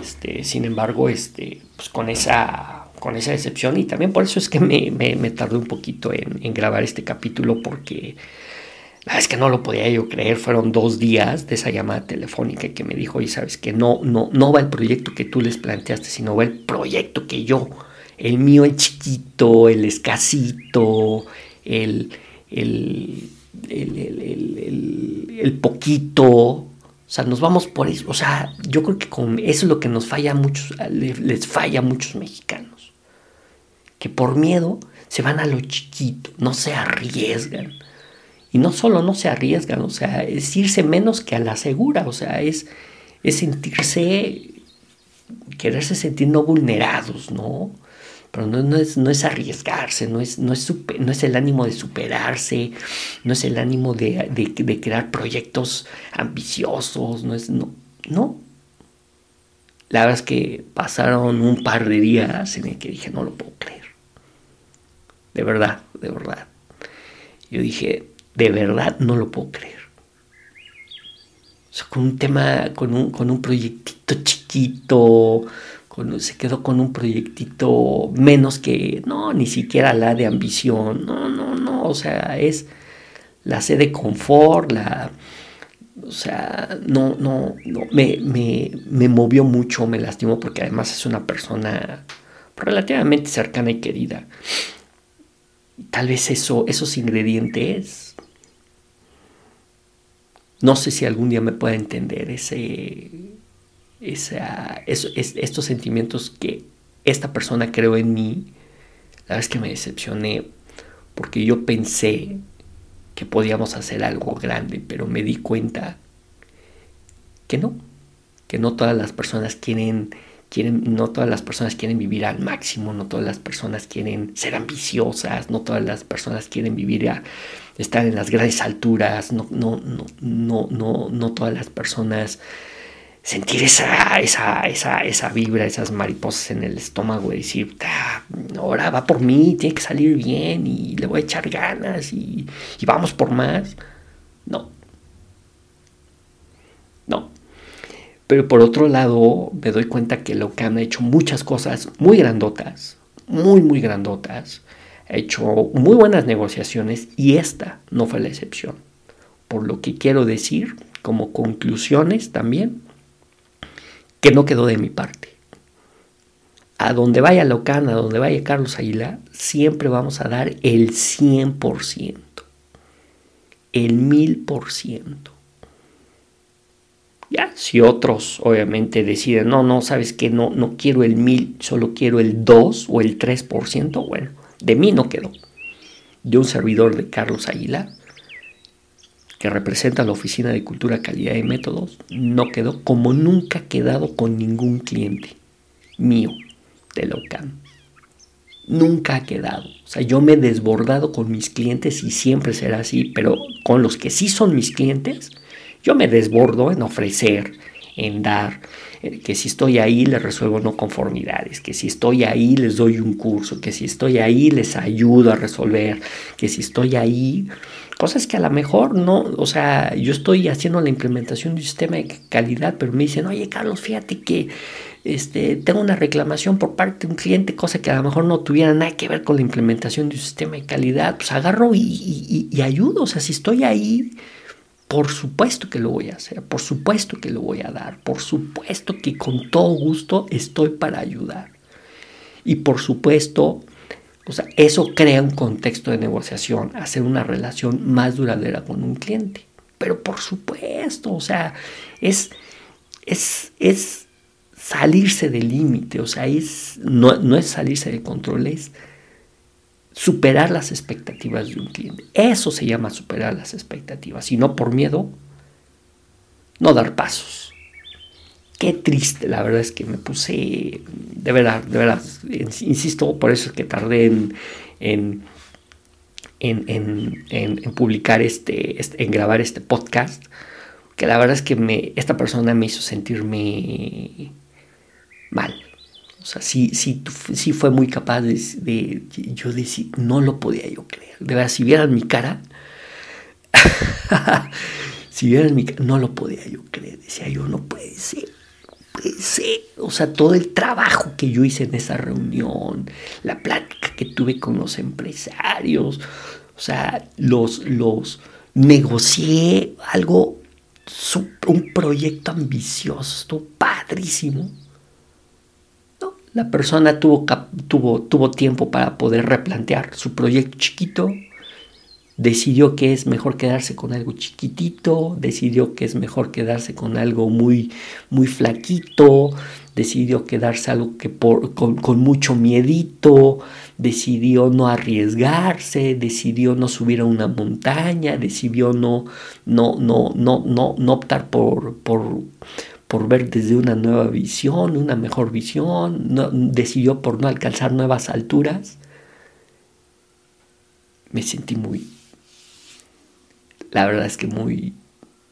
Este, sin embargo, este, pues con esa, con esa decepción y también por eso es que me, me, tardé un poquito en, grabar este capítulo porque la es que no lo podía yo creer, fueron dos días de esa llamada telefónica que me dijo, y sabes que no, no, no va el proyecto que tú les planteaste, sino va el proyecto que yo, el mío, el chiquito, el escasito, el, el, el, poquito, o sea, nos vamos por eso. O sea, yo creo que con eso es lo que nos falla a muchos, les, falla a muchos mexicanos. Que por miedo se van a lo chiquito, no se arriesgan. Y no solo no se arriesgan, o sea, es irse menos que a la segura, o sea, es, es sentirse, quererse sentir no vulnerados, ¿no? Pero no, es, no es, arriesgarse, no es, no, es no es el ánimo de superarse, no es el ánimo de, de, crear proyectos ambiciosos, no es, no, no. La verdad es que pasaron un par de días en el que dije, no lo puedo creer. De verdad, de verdad. Yo dije, de verdad no lo puedo creer. O sea, con un tema, con un, con un proyectito chiquito, se quedó con un proyectito menos que, no, ni siquiera la de ambición, no, no, no, o sea, es la sede de confort, la, o sea, no, no, no, me, me, me movió mucho, me lastimó porque además es una persona relativamente cercana y querida. Tal vez eso, esos ingredientes, no sé si algún día me pueda entender ese, esa, estos sentimientos que esta persona creó en mí, la es que me decepcioné porque yo pensé que podíamos hacer algo grande, pero me di cuenta que no, que no todas las personas quieren, quieren, no todas las personas quieren vivir al máximo, no todas las personas quieren ser ambiciosas, no todas las personas quieren vivir a estar en las grandes alturas, no, no, no, no, no, no todas las personas sentir esa, esa, esa, esa vibra, esas mariposas en el estómago, y decir, ahora va por mí, tiene que salir bien y le voy a echar ganas y, vamos por más. No. No. Pero por otro lado, me doy cuenta que lo que han hecho muchas cosas muy grandotas, muy, muy grandotas. Ha hecho muy buenas negociaciones y esta no fue la excepción. Por lo que quiero decir, como conclusiones también, que no quedó de mi parte. A donde vaya Locan, a donde vaya Carlos Aguilar, siempre vamos a dar el 100%, el 1000%. Ya, si otros obviamente deciden, no, no, sabes que no, no quiero el 1000, solo quiero el 2 o el 3%, bueno, de mí no quedó. De un servidor de Carlos Aguilar, que representa la Oficina de Cultura, Calidad y Métodos, no quedó como nunca ha quedado con ningún cliente mío de Locan. Nunca ha quedado. O sea, yo me he desbordado con mis clientes y siempre será así, pero con los que sí son mis clientes, yo me desbordo en ofrecer, en dar, eh, que si estoy ahí les resuelvo no conformidades, que si estoy ahí les doy un curso, que si estoy ahí les ayudo a resolver, que si estoy ahí, cosas que a lo mejor no, o sea, yo estoy haciendo la implementación de un sistema de calidad, pero me dicen, oye Carlos, fíjate que este, tengo una reclamación por parte de un cliente, cosa que a lo mejor no tuviera nada que ver con la implementación de un sistema de calidad, pues agarro y, y ayudo, o sea, si estoy ahí, por supuesto que lo voy a hacer, por supuesto que lo voy a dar, por supuesto que con todo gusto estoy para ayudar. Y por supuesto, o sea, eso crea un contexto de negociación, hacer una relación más duradera con un cliente. Pero por supuesto, o sea, es, es, es salirse del límite, o sea, es, no, no es salirse de control, es superar las expectativas de un cliente. Eso se llama superar las expectativas y no por miedo, no dar pasos. Qué triste, la verdad es que me puse, de verdad, de verdad, insisto, por eso es que tardé en, en, en, en publicar este, este, en grabar este podcast, que la verdad es que me, esta persona me hizo sentirme mal o sea, sí, fue muy capaz de, yo decir, no lo podía yo creer. De verdad, si vieran mi cara, si vieran mi cara, no lo podía yo creer. Decía yo, no puede ser, puede ser. O sea, todo el trabajo que yo hice en esa reunión, la plática que tuve con los empresarios, o sea, los, los negocié algo, un proyecto ambicioso, padrísimo la persona tuvo, tuvo, tuvo tiempo para poder replantear su proyecto chiquito, decidió que es mejor quedarse con algo chiquitito, decidió que es mejor quedarse con algo muy, muy flaquito, decidió quedarse algo que por, con, mucho miedito, decidió no arriesgarse, decidió no subir a una montaña, decidió no, no, no, no, no, no optar por, por, por ver desde una nueva visión, una mejor visión, decidió por no alcanzar nuevas alturas, me sentí muy, la verdad es que muy,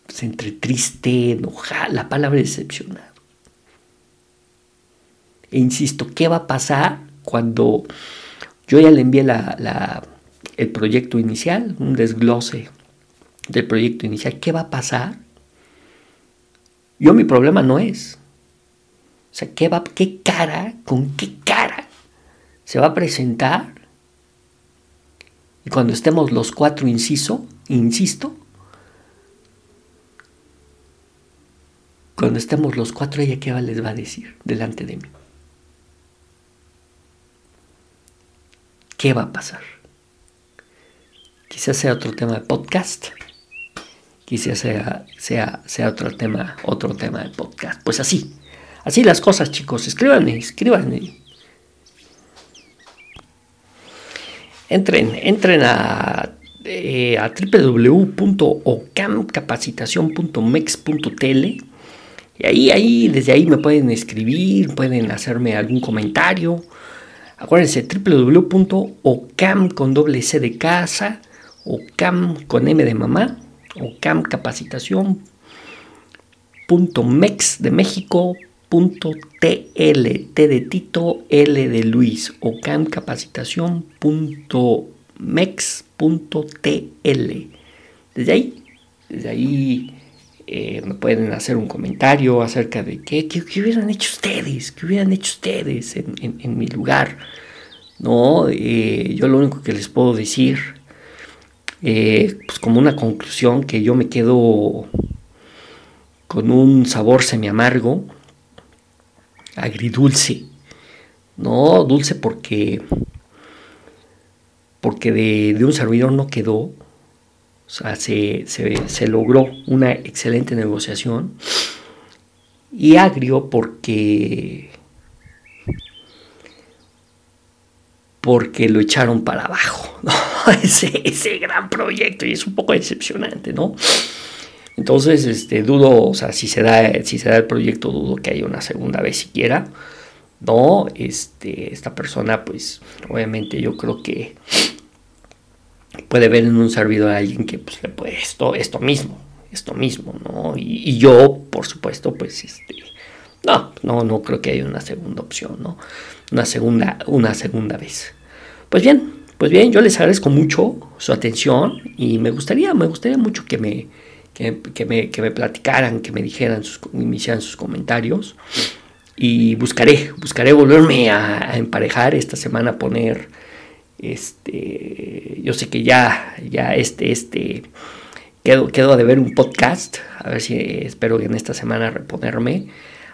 pues, entre triste, enojado, la palabra decepcionado. E insisto, ¿qué va a pasar cuando yo ya le envié el proyecto inicial, un desglose del proyecto inicial? ¿Qué va a pasar yo mi problema no es. O sea, ¿qué, va, qué cara, con qué cara se va a presentar? Y cuando estemos los cuatro, inciso, insisto, cuando estemos los cuatro, ella qué les va a decir delante de mí. ¿Qué va a pasar? Quizás sea otro tema de podcast quizás sea, sea, otro tema, otro tema del podcast. Pues así, así las cosas, chicos. Escríbanme, escríbanme. Entren, entren a, eh, a y ahí, ahí, desde ahí me pueden escribir, pueden hacerme algún comentario. Acuérdense, www.ocam con doble C de casa, ocam con M de mamá, o camcapacitación.mex de México T de Tito L de Luis o camcapacitación.mex.tl desde ahí desde ahí eh, me pueden hacer un comentario acerca de qué, qué, hubieran hecho ustedes, qué hubieran hecho ustedes en, mi lugar. No, eh, yo lo único que les puedo decir, eh, pues como una conclusión, que yo me quedo con un sabor semi amargo, agridulce. No, dulce porque, porque de, de un servidor no quedó o sea, se, logró una excelente negociación. Y agrio porque porque lo echaron para abajo, ese, ese, gran proyecto y es un poco decepcionante, ¿no? Entonces, este, dudo, o sea, si se da, si se da el proyecto, dudo que haya una segunda vez siquiera, ¿no? Este, esta persona, pues, obviamente yo creo que puede ver en un servidor a alguien que pues, le puede esto, esto mismo, esto mismo, ¿no? Y, yo, por supuesto, pues este, no, no, no creo que haya una segunda opción, ¿no? Una segunda, una segunda vez. Pues bien, pues bien, yo les agradezco mucho su atención y me gustaría, me gustaría mucho que me, que, me, que me platicaran, que me dijeran, sus, me hicieran sus comentarios. Y buscaré, buscaré volverme a, a emparejar esta semana, poner este, yo sé que ya, ya este, este, quedo, quedo de ver un podcast. A ver si espero que en esta semana reponerme.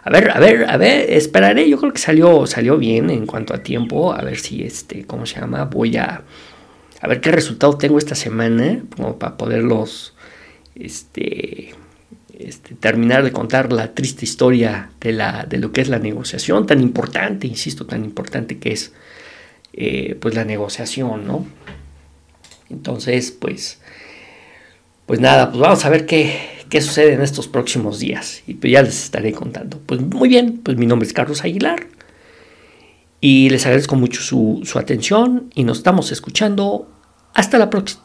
A ver, a ver, a ver, esperaré. Yo creo que salió, salió bien en cuanto a tiempo. A ver si este, ¿cómo se llama? Voy a, a ver qué resultado tengo esta semana. Como para poderlos, este, este, terminar de contar la triste historia de, la, de lo que es la negociación tan importante, insisto, tan importante que es eh, pues la negociación, ¿no? Entonces, pues, pues nada, pues vamos a ver qué, qué sucede en estos próximos días y pues ya les estaré contando. Pues muy bien, pues mi nombre es Carlos Aguilar y les agradezco mucho su, su atención y nos estamos escuchando. Hasta la próxima.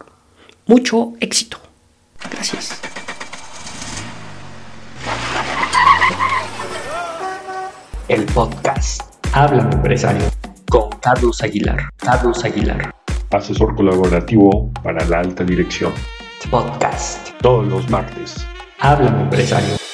Mucho éxito. Gracias. El podcast Habla Empresario con Carlos Aguilar. Carlos Aguilar. Asesor colaborativo para la alta dirección. Podcast. Todos los martes. Háblame, empresario.